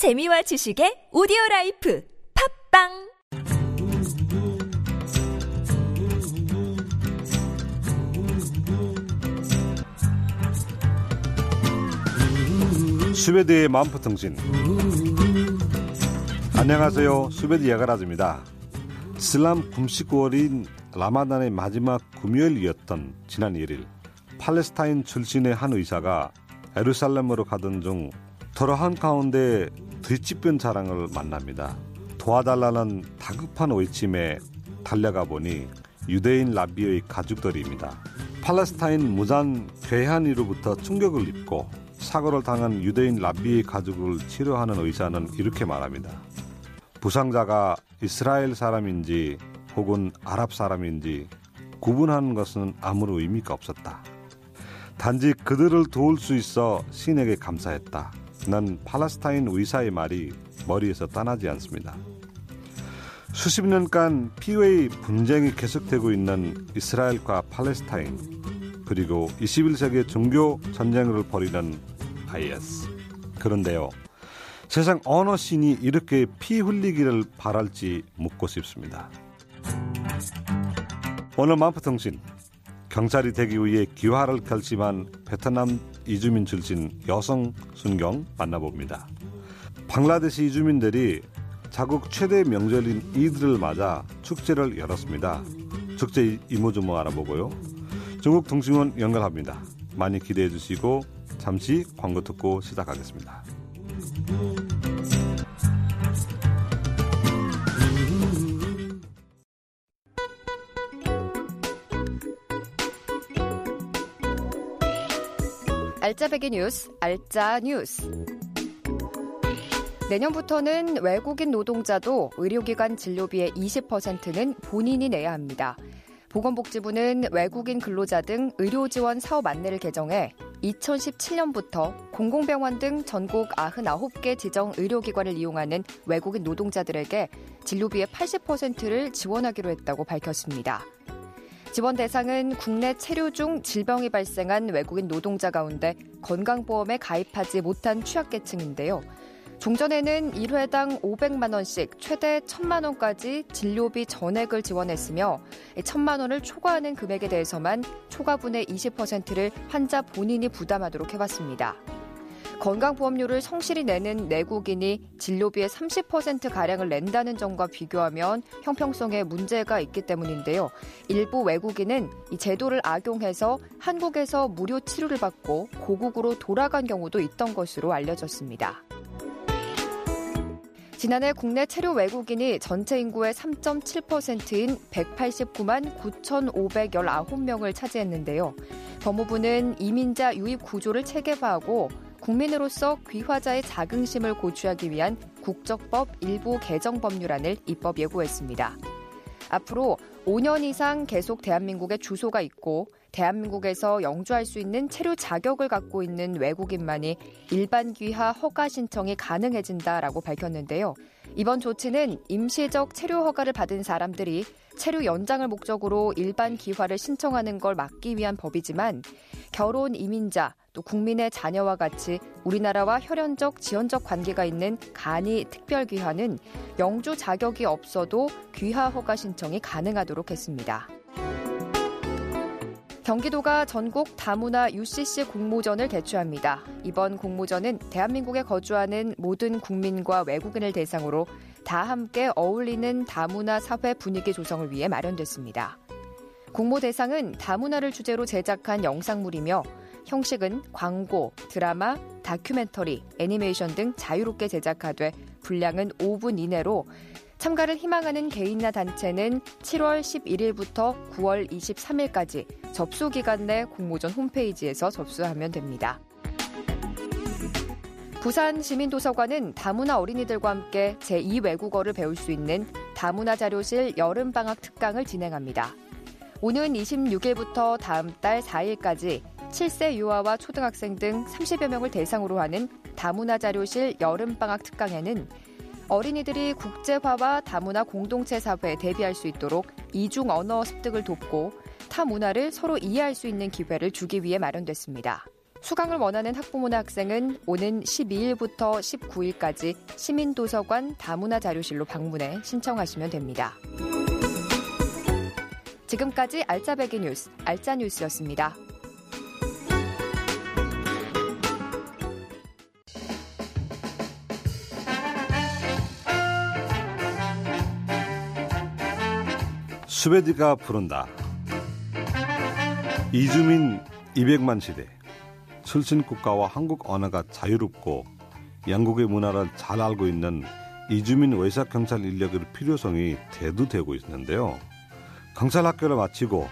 재미와 지식의 오디오 라이프 팟빵! 스웨드의 만포통신. 안녕하세요. 스웨드 야가라즈입니다. 이슬람 금식 9월인 라마단의 마지막 금요일이었던 지난 1일 팔레스타인 출신의 한 의사가 에루살렘으로 가던 중 도로한 가운데 뒤집힌 차량을 만납니다. 도와달라는 다급한 외침에 달려가 보니 유대인 라비의 가족들입니다. 팔레스타인 무잔 괴한이로부터 충격을 입고 사고를 당한 유대인 라비의 가족을 치료하는 의사는 이렇게 말합니다. 부상자가 이스라엘 사람인지 혹은 아랍 사람인지 구분하는 것은 아무런 의미가 없었다. 단지 그들을 도울 수 있어 신에게 감사했다. 난 팔레스타인 의사의 말이 머리에서 떠나지 않습니다. 수십 년간 피해의 분쟁이 계속되고 있는 이스라엘과 팔레스타인 그리고 21세기 종교 전쟁을 벌이는 IS. 그런데요. 세상 어느 신이 이렇게 피 흘리기를 바랄지 묻고 싶습니다. 오늘 만포통신 경찰이 되기 위해 귀화를 결심한 베트남 이주민 출신 여성 순경 만나봅니다. 방라데시 이주민들이 자국 최대 명절인 이드를 맞아 축제를 열었습니다. 축제 이모저모 알아보고요. 중국 동신원 연결합니다. 많이 기대해 주시고 잠시 광고 듣고 시작하겠습니다. 알짜배기 뉴스, 알짜 뉴스. 내년부터는 외국인 노동자도 의료기관 진료비의 20%는 본인이 내야 합니다. 보건복지부는 외국인 근로자 등 의료지원 사업 안내를 개정해 2017년부터 공공병원 등 전국 99개 지정 의료기관을 이용하는 외국인 노동자들에게 진료비의 80%를 지원하기로 했다고 밝혔습니다. 지원 대상은 국내 체류 중 질병이 발생한 외국인 노동자 가운데 건강보험에 가입하지 못한 취약계층인데요. 종전에는 1회당 500만 원씩 최대 1000만 원까지 진료비 전액을 지원했으며 1000만 원을 초과하는 금액에 대해서만 초과분의 20%를 환자 본인이 부담하도록 해왔습니다. 건강보험료를 성실히 내는 내국인이 진료비의 30%가량을 낸다는 점과 비교하면 형평성에 문제가 있기 때문인데요. 일부 외국인은 이 제도를 악용해서 한국에서 무료 치료를 받고 고국으로 돌아간 경우도 있던 것으로 알려졌습니다. 지난해 국내 체류 외국인이 전체 인구의 3.7%인 189만 9,519명을 차지했는데요. 법무부는 이민자 유입 구조를 체계화하고 국민으로서 귀화자의 자긍심을 고취하기 위한 국적법 일부 개정 법률안을 입법 예고했습니다. 앞으로 5년 이상 계속 대한민국에 주소가 있고 대한민국에서 영주할 수 있는 체류 자격을 갖고 있는 외국인만이 일반 귀화 허가 신청이 가능해진다라고 밝혔는데요. 이번 조치는 임시적 체류 허가를 받은 사람들이 체류 연장을 목적으로 일반 귀화를 신청하는 걸 막기 위한 법이지만 결혼 이민자 또 국민의 자녀와 같이 우리나라와 혈연적 지연적 관계가 있는 간이 특별 귀화는 영주 자격이 없어도 귀화 허가 신청이 가능하도록 했습니다. 경기도가 전국 다문화 UCC 공모전을 개최합니다. 이번 공모전은 대한민국에 거주하는 모든 국민과 외국인을 대상으로 다 함께 어울리는 다문화 사회 분위기 조성을 위해 마련됐습니다. 공모 대상은 다문화를 주제로 제작한 영상물이며 형식은 광고, 드라마, 다큐멘터리, 애니메이션 등 자유롭게 제작하되 분량은 5분 이내로 참가를 희망하는 개인이나 단체는 7월 11일부터 9월 23일까지 접수 기간 내 공모전 홈페이지에서 접수하면 됩니다. 부산 시민도서관은 다문화 어린이들과 함께 제2외국어를 배울 수 있는 다문화 자료실 여름방학 특강을 진행합니다. 오는 26일부터 다음 달 4일까지 7세 유아와 초등학생 등 30여 명을 대상으로 하는 다문화 자료실 여름방학 특강에는 어린이들이 국제화와 다문화 공동체 사회에 대비할 수 있도록 이중 언어 습득을 돕고 타 문화를 서로 이해할 수 있는 기회를 주기 위해 마련됐습니다. 수강을 원하는 학부모나 학생은 오는 12일부터 19일까지 시민도서관 다문화 자료실로 방문해 신청하시면 됩니다. 지금까지 알짜배기 뉴스, 알짜뉴스였습니다. 스웨디가 부른다. 이주민 200만 시대. 출신 국가와 한국 언어가 자유롭고 양국의 문화를 잘 알고 있는 이주민 외사 경찰 인력의 필요성이 대두되고 있는데요. 경찰 학교를 마치고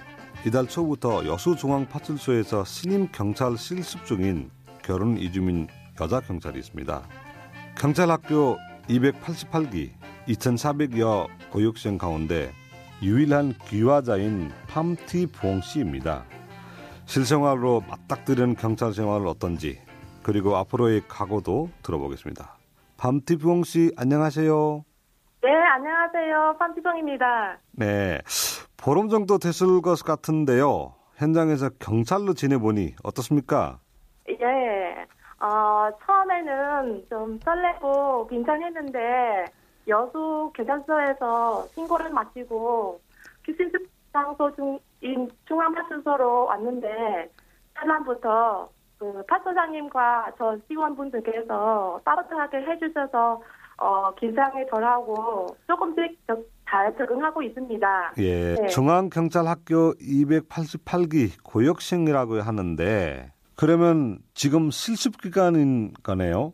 이달 초부터 여수중앙파출소에서 신임 경찰 실습 중인 결혼 이주민 여자 경찰이 있습니다. 경찰학교 288기 2,400여 교육생 가운데 유일한 귀화자인 팜티 부엉 씨입니다. 실생활로 맞닥뜨리는 경찰 생활을 어떤지 그리고 앞으로의 각오도 들어보겠습니다. 팜티 부엉 씨 안녕하세요. 네, 안녕하세요. 팜티성입니다. 네, 보름 정도 됐을 것 같은데요. 현장에서 경찰로 지내보니 어떻습니까? 예, 어, 처음에는 좀 설레고 긴장했는데 여수 경찰서에서 신고를 마치고 규신습 장소 중인 중앙파출소로 왔는데 첫날부터 그 파소장님과 저 직원분들께서 따뜻하게 해주셔서 어, 긴장이 덜하고 조금씩 적- 잘 적응하고 있습니다. 예, 네. 중앙경찰학교 288기 고역생이라고 하는데 그러면 지금 실습 기간인 거네요?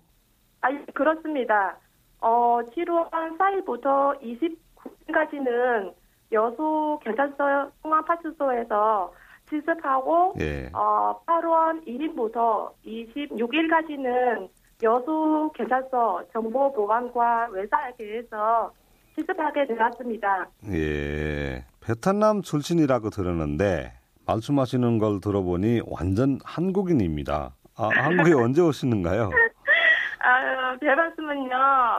아, 예, 그렇습니다. 어, 7월 4일부터 29일까지는 여수 경찰서 중앙파출소에서 실습하고 예. 어, 8월 1일부터 26일까지는 여수 경찰서 정보보관과 외사에서 실습하게 되었습니다. 예. 베트남 출신이라고 들었는데 말씀하시는 걸 들어보니 완전 한국인입니다. 아, 한국에 언제 오시는가요? 아, 별 말씀은요.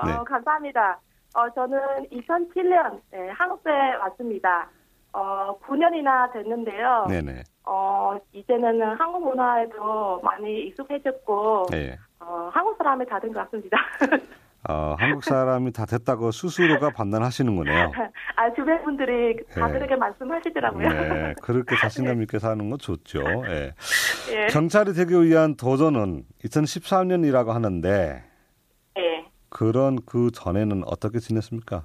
네. 어, 감사합니다. 어, 저는 2007년 네, 한국에 왔습니다. 어, 9년이나 됐는데요. 네네. 어, 이제는 한국 문화에도 많이 익숙해졌고, 예. 어, 한국 사람이 다 된 것 같습니다. 어, 한국 사람이 다 됐다고 스스로가 판단하시는 거네요. 아, 주변 분들이 다 네. 그렇게 말씀하시더라고요. 네, 그렇게 자신감 있게 사는 건 좋죠. 예. 예. 경찰이 되기 위한 도전은 2013년이라고 하는데 예. 그런 그 전에는 어떻게 지냈습니까?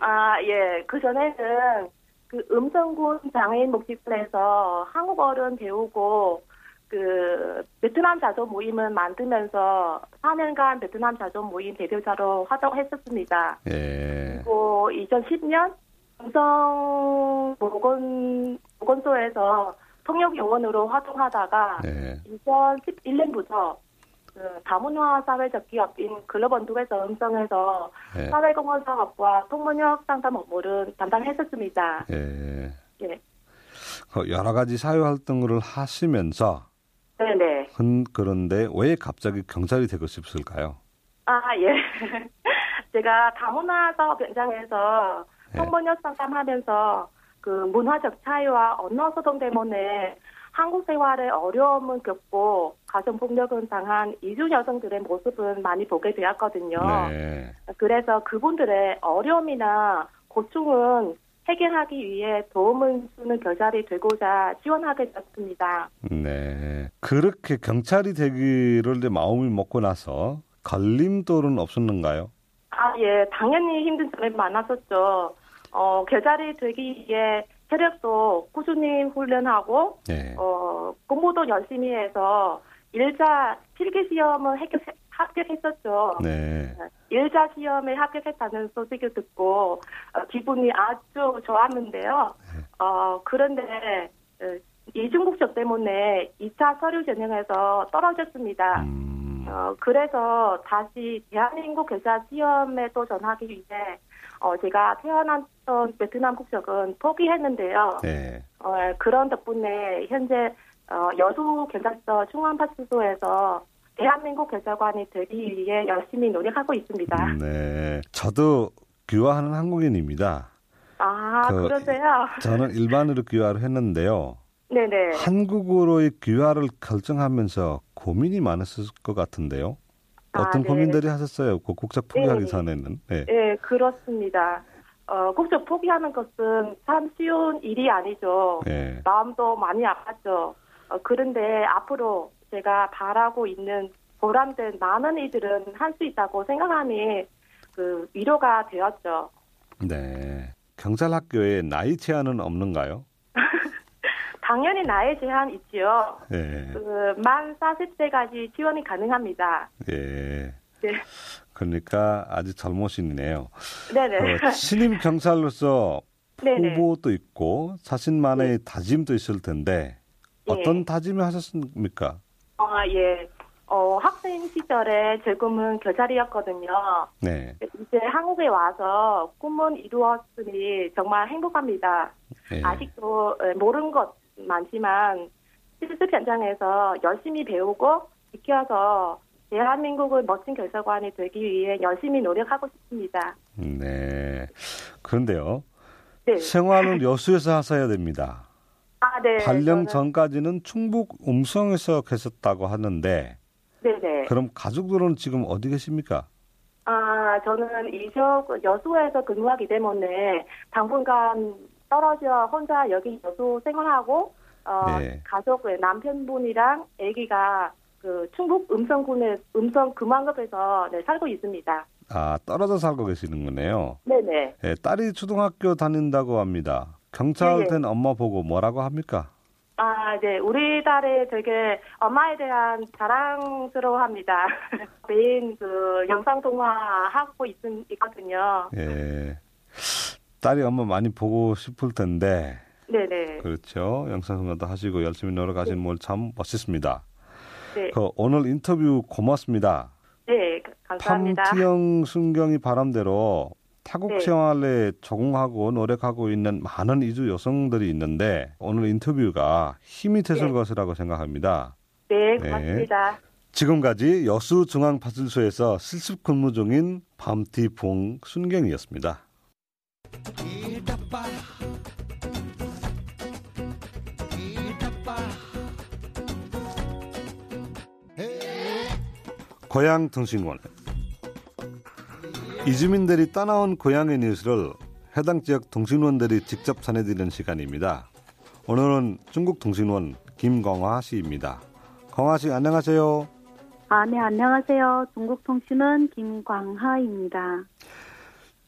아, 예. 그 전에는 그 음성군 장애인 목집에서 한국어를 배우고 그 베트남 자조 모임을 만들면서 4년간 베트남 자조 모임 대표자로 활동했었습니다. 예. 그리고 2010년 음성 보건 보건소에서 통역 요원으로 활동하다가 네. 2011년부터 그 다문화 사회적 기업인 글로번두에서 음성에서 예. 사회공헌 사업과 통번역 상담 업무를 담당했었습니다. 예. 예. 그 여러 가지 사회 활동을 하시면서 네네. 근 그런데 왜 갑자기 경찰이 되고 싶을까요? 아, 예. 제가 다문화 사업 현장에서 예. 통번역 상담하면서 그 문화적 차이와 언어 소동 때문에 한국 생활에 어려움을 겪고 가정 폭력을 당한 이주 여성들의 모습을 많이 보게 되었거든요. 네. 그래서 그분들의 어려움이나 고충은 해결하기 위해 도움을 주는 결자리 되고자 지원하게 됐습니다. 네. 그렇게 경찰이 되기를 내 마음을 먹고 나서 걸림돌은 없었는가요? 아, 예, 당연히 힘든 점이 많았었죠. 어, 결자리 되기 위해 체력도 꾸준히 훈련하고, 네. 어, 공부도 열심히 해서 일자 필기 시험을 합격, 합격했었죠. 네. 일자 시험에 합격했다는 소식을 듣고 어, 기분이 아주 좋았는데요. 어, 그런데 어, 이중국적 때문에 2차 서류 전형에서 떨어졌습니다. 음, 어, 그래서 다시 대한민국 교사 시험에 도전하기 위해 어, 제가 태어났던 베트남 국적은 포기했는데요. 네. 어, 그런 덕분에 현재 어, 여수 경찰서 중앙파출소에서 대한민국 교사관이 되기 위해 열심히 노력하고 있습니다. 음, 네. 저도 귀화하는 한국인입니다. 아, 그- 그러세요? 저는 일반으로 귀화를 했는데요. 네네. 한국으로의 귀화를 결정하면서 고민이 많았을 것 같은데요. 아, 어떤 네. 고민들이 하셨어요? 그 국적 포기하기 네. 전에는. 네. 네, 그렇습니다. 어, 국적 포기하는 것은 참 쉬운 일이 아니죠. 네. 마음도 많이 아팠죠. 어, 그런데 앞으로 제가 바라고 있는 보람된 많은 일들은 할 수 있다고 생각하니 그 위로가 되었죠. 네. 경찰학교에 나이 제한은 없는가요? 당연히 나이 제한 있지요. 네. 그, 만 40세까지 지원이 가능합니다. 예. 네. 그러니까 아직 젊으시네요. 네네. 어, 신임 경찰로서 네네. 후보도 있고 자신만의 다짐도 있을 텐데 어떤 예. 다짐을 하셨습니까? 아, 예. 어, 학생 시절에 제 꿈은 교사이었거든요. 네. 이제 한국에 와서 꿈은 이루었으니 정말 행복합니다. 예. 아직도 에, 모르는 것 많지만 실습 현장에서 열심히 배우고 지켜서 대한민국의 멋진 결사관이 되기 위해 열심히 노력하고 싶습니다. 네. 그런데요. 네. 생활은 여수에서 하셔야 됩니다. 아, 네. 발령 저는- 전까지는 충북 음성에서 계셨다고 하는데 네네. 그럼 가족들은 지금 어디 계십니까? 아, 저는 이쪽 여수에서 근무하기 때문에 당분간 떨어져 혼자 여기 여수 생활하고 어, 네. 가족 남편분이랑 아기가 그 충북 음성군의 음성 금왕급에서 네, 살고 있습니다. 아 떨어져 살고 계시는 거네요. 네네. 예, 딸이 초등학교 다닌다고 합니다. 경찰 네, 네. 된 엄마 보고 뭐라고 합니까? 아, 네. 우리 딸이 되게 엄마에 대한 자랑스러워 합니다. 매일 그 영상 통화하고 있, 있거든요. 예. 딸이 엄마 많이 보고 싶을 텐데 네네. 그렇죠. 영상 통화도 하시고 열심히 노력하시는 모습 참 멋있습니다. 네. 그 오늘 인터뷰 고맙습니다. 네. 감사합니다. 팜티영 순경이 바람대로 타국 네. 생활에 적응하고 노력하고 있는 많은 이주 여성들이 있는데 오늘 인터뷰가 힘이 됐을 네. 것이라고 생각합니다. 네. 네. 고맙습니다. 지금까지 여수중앙파출소에서 실습 근무 중인 밤티봉 순경이었습니다. 고향 등신원 이주민들이 떠나온 고향의 뉴스를 해당 지역 동신원들이 직접 전해드리는 시간입니다. 오늘은 중국 동신원 김광화 씨입니다. 광화 씨 안녕하세요. 아, 네, 안녕하세요. 중국 통신원 김광하입니다.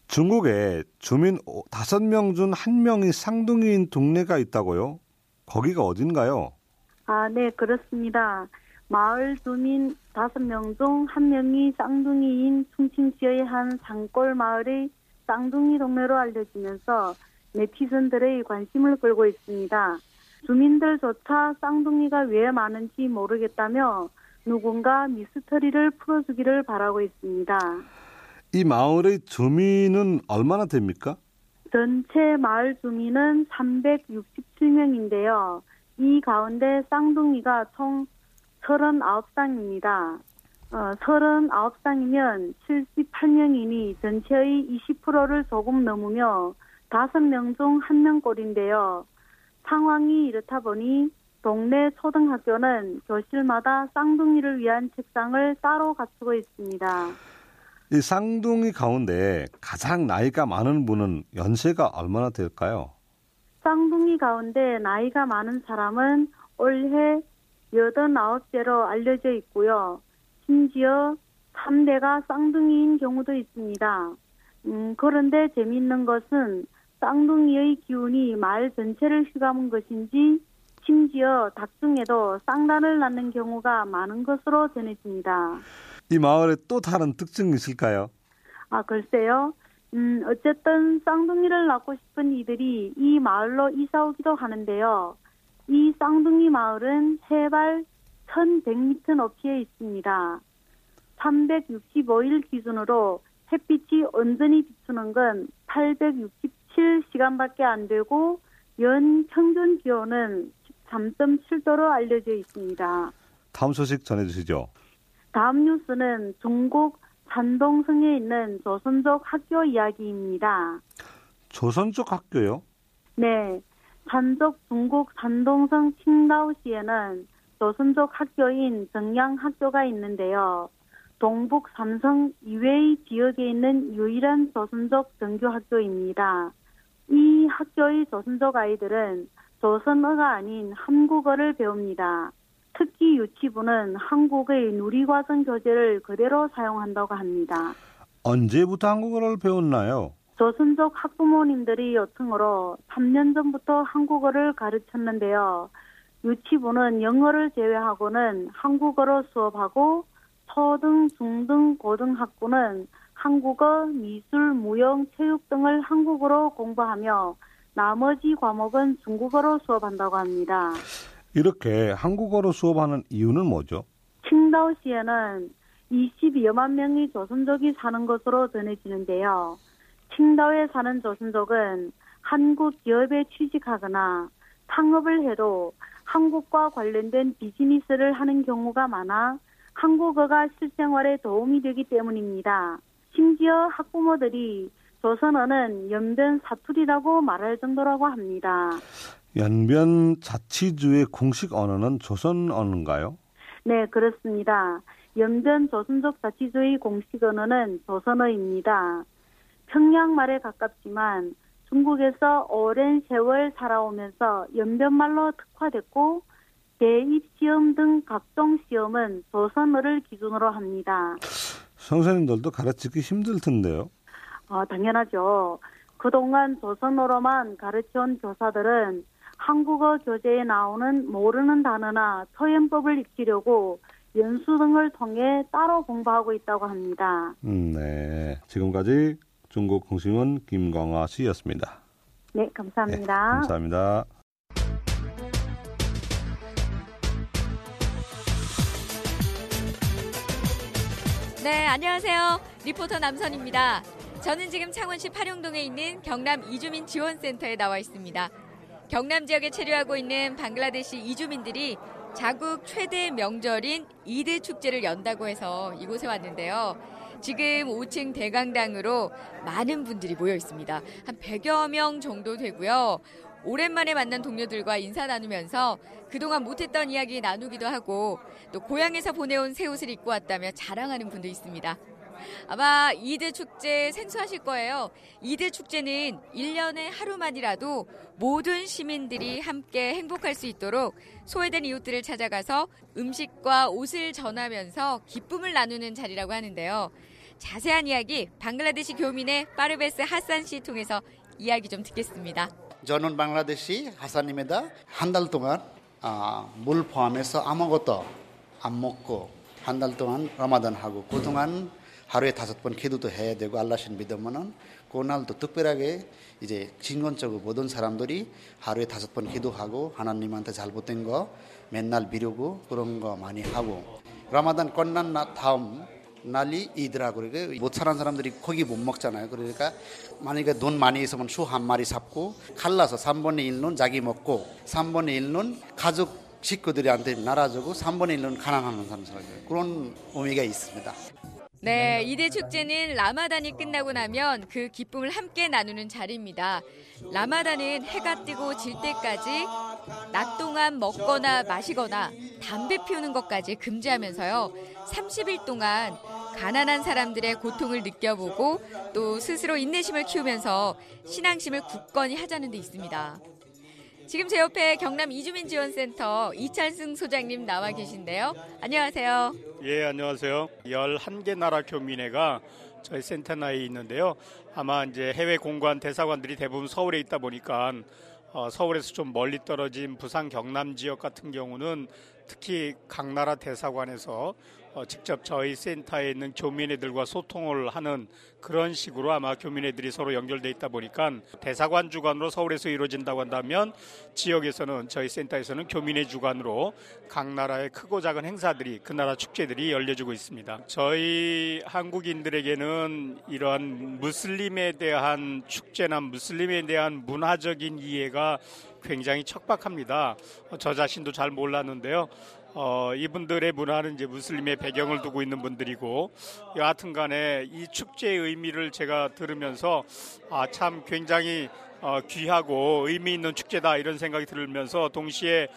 중국에 주민 다섯 명중한 명이 쌍둥이인 동네가 있다고요? 거기가 어딘가요? 아, 네, 그렇습니다. 마을 주민 다섯 명중한 명이 쌍둥이인 충칭시의 한 산골 마을의 쌍둥이 동네로 알려지면서 네티즌들의 관심을 끌고 있습니다. 주민들조차 쌍둥이가 왜 많은지 모르겠다며 누군가 미스터리를 풀어주기를 바라고 있습니다. 이 마을의 주민은 얼마나 됩니까? 전체 마을 주민은 367명인데요. 이 가운데 쌍둥이가 총 39쌍입니다. 어, 39쌍이면 78명이니 전체의 20%를 조금 넘으며 5명 중 1명꼴인데요. 상황이 이렇다 보니 동네 초등학교는 교실마다 쌍둥이를 위한 책상을 따로 갖추고 있습니다. 이 쌍둥이 가운데 가장 나이가 많은 분은 연세가 얼마나 될까요? 쌍둥이 가운데 나이가 많은 사람은 올해 89세로 알려져 있고요. 심지어 3대가 쌍둥이인 경우도 있습니다. 음, 그런데 재미있는 것은 쌍둥이의 기운이 마을 전체를 휘감은 것인지 심지어 닭 중에도 쌍란을 낳는 경우가 많은 것으로 전해집니다. 이 마을에 또 다른 특징이 있을까요? 아, 글쎄요. 음, 어쨌든 쌍둥이를 낳고 싶은 이들이 이 마을로 이사 오기도 하는데요. 이 쌍둥이 마을은 해발 1100m 높이에 있습니다. 365일 기준으로 햇빛이 온전히 비추는 건 867시간밖에 안 되고 연 평균 기온은 13.7도로 알려져 있습니다. 다음 소식 전해주시죠. 다음 뉴스는 중국 산동성에 있는 조선족 학교 이야기입니다. 조선족 학교요? 네. 산적 중국 산동성 칭다오시에는 조선족 학교인 정양학교가 있는데요. 동북 삼성 이외의 지역에 있는 유일한 조선족 정규 학교입니다. 이 학교의 조선족 아이들은 조선어가 아닌 한국어를 배웁니다. 특히 유치부는 한국의 누리과정 교재를 그대로 사용한다고 합니다. 언제부터 한국어를 배웠나요? 조선족 학부모님들이 요청으로 3년 전부터 한국어를 가르쳤는데요. 유치부는 영어를 제외하고는 한국어로 수업하고 초등, 중등, 고등학부는 한국어, 미술, 무용, 체육 등을 한국어로 공부하며 나머지 과목은 중국어로 수업한다고 합니다. 이렇게 한국어로 수업하는 이유는 뭐죠? 칭다오시에는 22여만 명의 조선족이 사는 것으로 전해지는데요. 칭다오에 사는 조선족은 한국 기업에 취직하거나 창업을 해도 한국과 관련된 비즈니스를 하는 경우가 많아 한국어가 실생활에 도움이 되기 때문입니다. 심지어 학부모들이 조선어는 연변 사투리라고 말할 정도라고 합니다. 연변 자치주의 공식 언어는 조선 언어인가요? 네, 그렇습니다. 연변 조선족 자치주의 공식 언어는 조선어입니다. 평양말에 가깝지만 중국에서 오랜 세월 살아오면서 연변말로 특화됐고 대입시험 등 각종 시험은 조선어를 기준으로 합니다. 선생님들도 가르치기 힘들 텐데요. 어, 당연하죠. 그동안 조선어로만 가르쳐온 교사들은 한국어 교재에 나오는 모르는 단어나 표현법을 익히려고 연수 등을 통해 따로 공부하고 있다고 합니다. 음, 네. 지금까지 중국 공신원 김광화 씨였습니다. 네, 네, 감사합니다. 감사합니다. 네, 안녕하세요. 리포터 남선입니다. 저는 지금 창원시 파룡동에 있는 경남 이주민 지원센터에 나와 있습니다. 경남 지역에 체류하고 있는 방글라데시 이주민들이 자국 최대 명절인 이드 축제를 연다고 해서 이곳에 왔는데요. 지금 5층 대강당으로 많은 분들이 모여 있습니다. 한 100여 명 정도 되고요. 오랜만에 만난 동료들과 인사 나누면서 그동안 못했던 이야기 나누기도 하고 또 고향에서 보내온 새 옷을 입고 왔다며 자랑하는 분도 있습니다. 아마 이드 축제 생소하실 거예요. 이드 축제는 1년에 하루만이라도 모든 시민들이 함께 행복할 수 있도록 소외된 이웃들을 찾아가서 음식과 옷을 전하면서 기쁨을 나누는 자리라고 하는데요. 자세한 이야기 방글라데시 교민의 파르베스 하산 씨 통해서 이야기 좀 듣겠습니다. 저는 방글라데시 하산입니다. 한 달 동안 아, 물 포함해서 아무것도 안 먹고 한 달 동안 라마단 하고 그동안 하루에 다섯 번 기도도 해야 되고 알라신 믿으면은 그날도 특별하게 이제 진건적으로 모든 사람들이 하루에 다섯 번 기도하고 하나님한테 잘못된 거 맨날 미루고 그런 거 많이 하고 라마단 끝난 나 다음 날이 이더라고 그러게 못 사는 사람들이 고기 못 먹잖아요. 그러니까 만약에 돈 많이 있으면 수 한 마리 삽고 갈라서 3분의 1는 자기 먹고 3분의 1는 가족 식구들한테 나눠주고 3분의 1는 가난한 사람 그런 의미가 있습니다. 네, 이대 축제는 라마단이 끝나고 나면 그 기쁨을 함께 나누는 자리입니다. 라마단은 해가 뜨고 질 때까지 낮 동안 먹거나 마시거나 담배 피우는 것까지 금지하면서요. 30일 동안 가난한 사람들의 고통을 느껴보고 또 스스로 인내심을 키우면서 신앙심을 굳건히 하자는 데 있습니다. 지금 제 옆에 경남 이주민 지원센터 이찬승 소장님 나와 계신데요. 안녕하세요. 예, 안녕하세요. 11개 나라 교민회가 저희 센터나에 있는데요. 아마 이제 해외 공관 대사관들이 대부분 서울에 있다 보니까 어, 서울에서 좀 멀리 떨어진 부산 경남 지역 같은 경우는 특히 각 나라 대사관에서 어, 직접 저희 센터에 있는 교민회들과 소통을 하는 그런 식으로 아마 교민회들이 서로 연결돼 있다 보니까 대사관 주관으로 서울에서 이루어진다고 한다면 지역에서는 저희 센터에서는 교민회 주관으로 각 나라의 크고 작은 행사들이 그 나라 축제들이 열려주고 있습니다. 저희 한국인들에게는 이러한 무슬림에 대한 축제나 무슬림에 대한 문화적인 이해가 굉장히 척박합니다. 어, 저 자신도 잘 몰랐는데요. 어, 이분들의 문화는 이제 무슬림의 배경을 두고 있는 분들이고 여하튼 간에 이 축제의 의미를 제가 들으면서 아, 참 굉장히 어, 귀하고 의미 있는 축제다 이런 생각이 들면서 동시에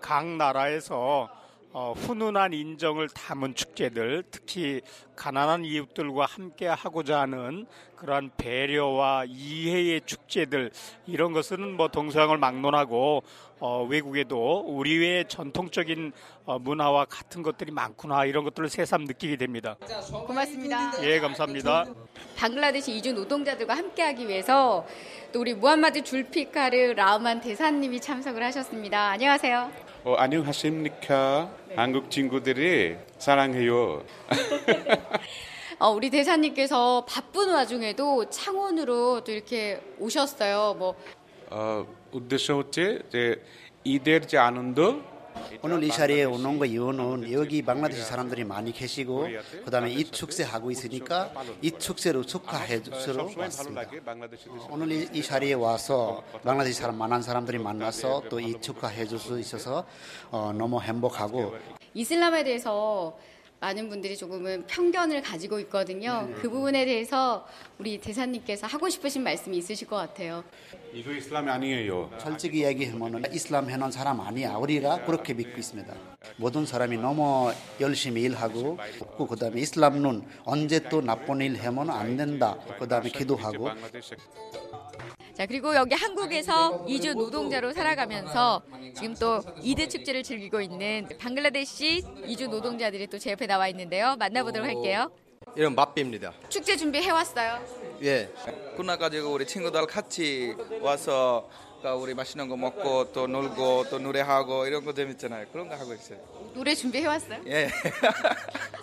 각 나라에서 어, 훈훈한 인정을 담은 축제들, 특히 가난한 이웃들과 함께 하고자 하는 그러한 배려와 이해의 축제들 이런 것은 뭐 동서양을 막론하고 어, 외국에도 우리의 전통적인 어, 문화와 같은 것들이 많구나 이런 것들을 새삼 느끼게 됩니다. 고맙습니다. 예, 감사합니다. 방글라데시 이주 노동자들과 함께하기 위해서 또 우리 무함마드 줄피카르 라우만 대사님이 참석을 하셨습니다. 안녕하세요. 어, 안녕하십니까. 한국 친구들이 사랑해요. 어, 우리 대사님께서 바쁜 와중에도 창원으로 또 이렇게 오셨어요. 뭐 어, 우대서 হচ্ছে যে ঈদের যে 아는도 오늘 이 자리에 오는 거 이유는 여기 방글라데시 사람들이 많이 계시고 그다음에 이 축제 하고 있으니까 이 축제로 축하해 주러 왔습니다. 오늘 이, 이 자리에 와서 방글라데시 사람 많은 사람들이 만나서 또 이 축하해 줄 수 있어서 어, 너무 행복하고 이슬람에 대해서 많은 분들이 조금은 편견을 가지고 있거든요. 그 부분에 대해서 우리 대사님께서 하고 싶으신 말씀이 있으실 것 같아요. 이거 이슬람이 아니에요. 솔직히 얘기하면 이슬람 해놓은 사람 아니야. 우리가 그렇게 믿고 있습니다. 모든 사람이 너무 열심히 일하고 그 다음에 이슬람은 언제 또 나쁜 일 하면 안 된다. 그 다음에 기도하고 자, 그리고 여기 한국에서 이주 노동자로 살아가면서 지금 또 이드 축제를 즐기고 있는 방글라데시 이주 노동자들이 또 제 옆에 나와 있는데요. 만나보도록 할게요. 이런 맛비입니다. 축제 준비 해 왔어요. 예. 끝나가지고 우리 친구들 같이 와서 그러니까 우리 맛있는 거 먹고 또 놀고 또 노래하고 이런 거 재밌잖아요. 그런 거 하고 있어요. 노래 준비해 왔어요? 예.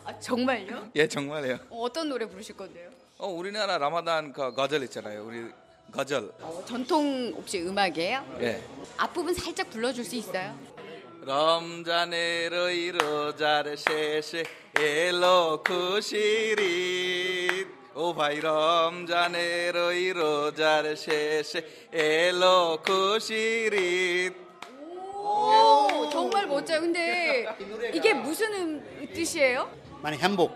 아, 정말요? 예, 정말요. 어, 어떤 노래 부르실 건데요? 어, 우리나라 라마단 그 거절 있잖아요. 우리 가절. 어, 전통 혹시 음악이에요? 네. 앞부분 살짝 불러줄 수 있어요? 럼자네로 이로자르 셰셰 এলো খুশির ঈদ ও ভাই রমজানের ঐ রোজার শেষে এলো খুশির ঈদ 오, 정말 멋져요. 근데 이게 무슨 음, 뜻이에요? 많이 행복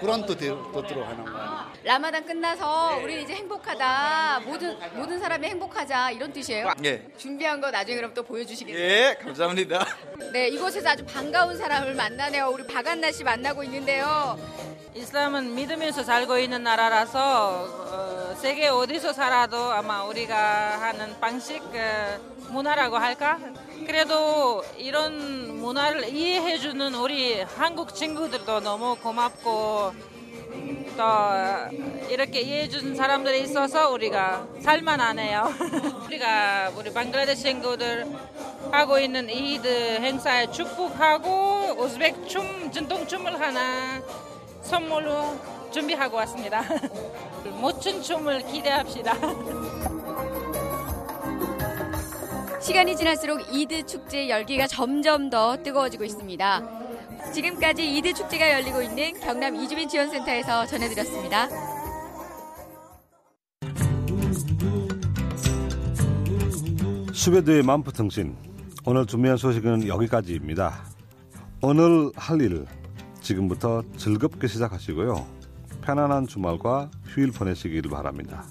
그런 뜻으로 하는 거예요. 라마단 끝나서 우리 이제 행복하다. 모든 모든 사람이 행복하자 이런 뜻이에요. 예. 준비한 거 나중에 그럼 또 보여주시겠어요? 예, 감사합니다. 네, 이곳에서 아주 반가운 사람을 만나네요. 우리 박한나 씨 만나고 있는데요. 이슬람은 믿으면서 살고 있는 나라라서 어, 세계 어디서 살아도 아마 우리가 하는 방식 어, 문화라고 할까? 그래도 이런 문화를 이해해주는 우리 한국 친구들도 너무 고맙고 또 이렇게 이해해주는 사람들이 있어서 우리가 살만하네요. 우리가 우리 방글라데시 친구들 하고 있는 이드 행사에 축복하고 우즈벡 춤 전통춤을 하나 선물로 준비하고 왔습니다. 멋진 춤을 기대합시다. 시간이 지날수록 이드 축제 열기가 점점 더 뜨거워지고 있습니다. 지금까지 이드 축제가 열리고 있는 경남 이주민 지원센터에서 전해드렸습니다. 수베드의 만푸통신 오늘 준비한 소식은 여기까지입니다. 오늘 할 일 지금부터 즐겁게 시작하시고요. 편안한 주말과 휴일 보내시길 바랍니다.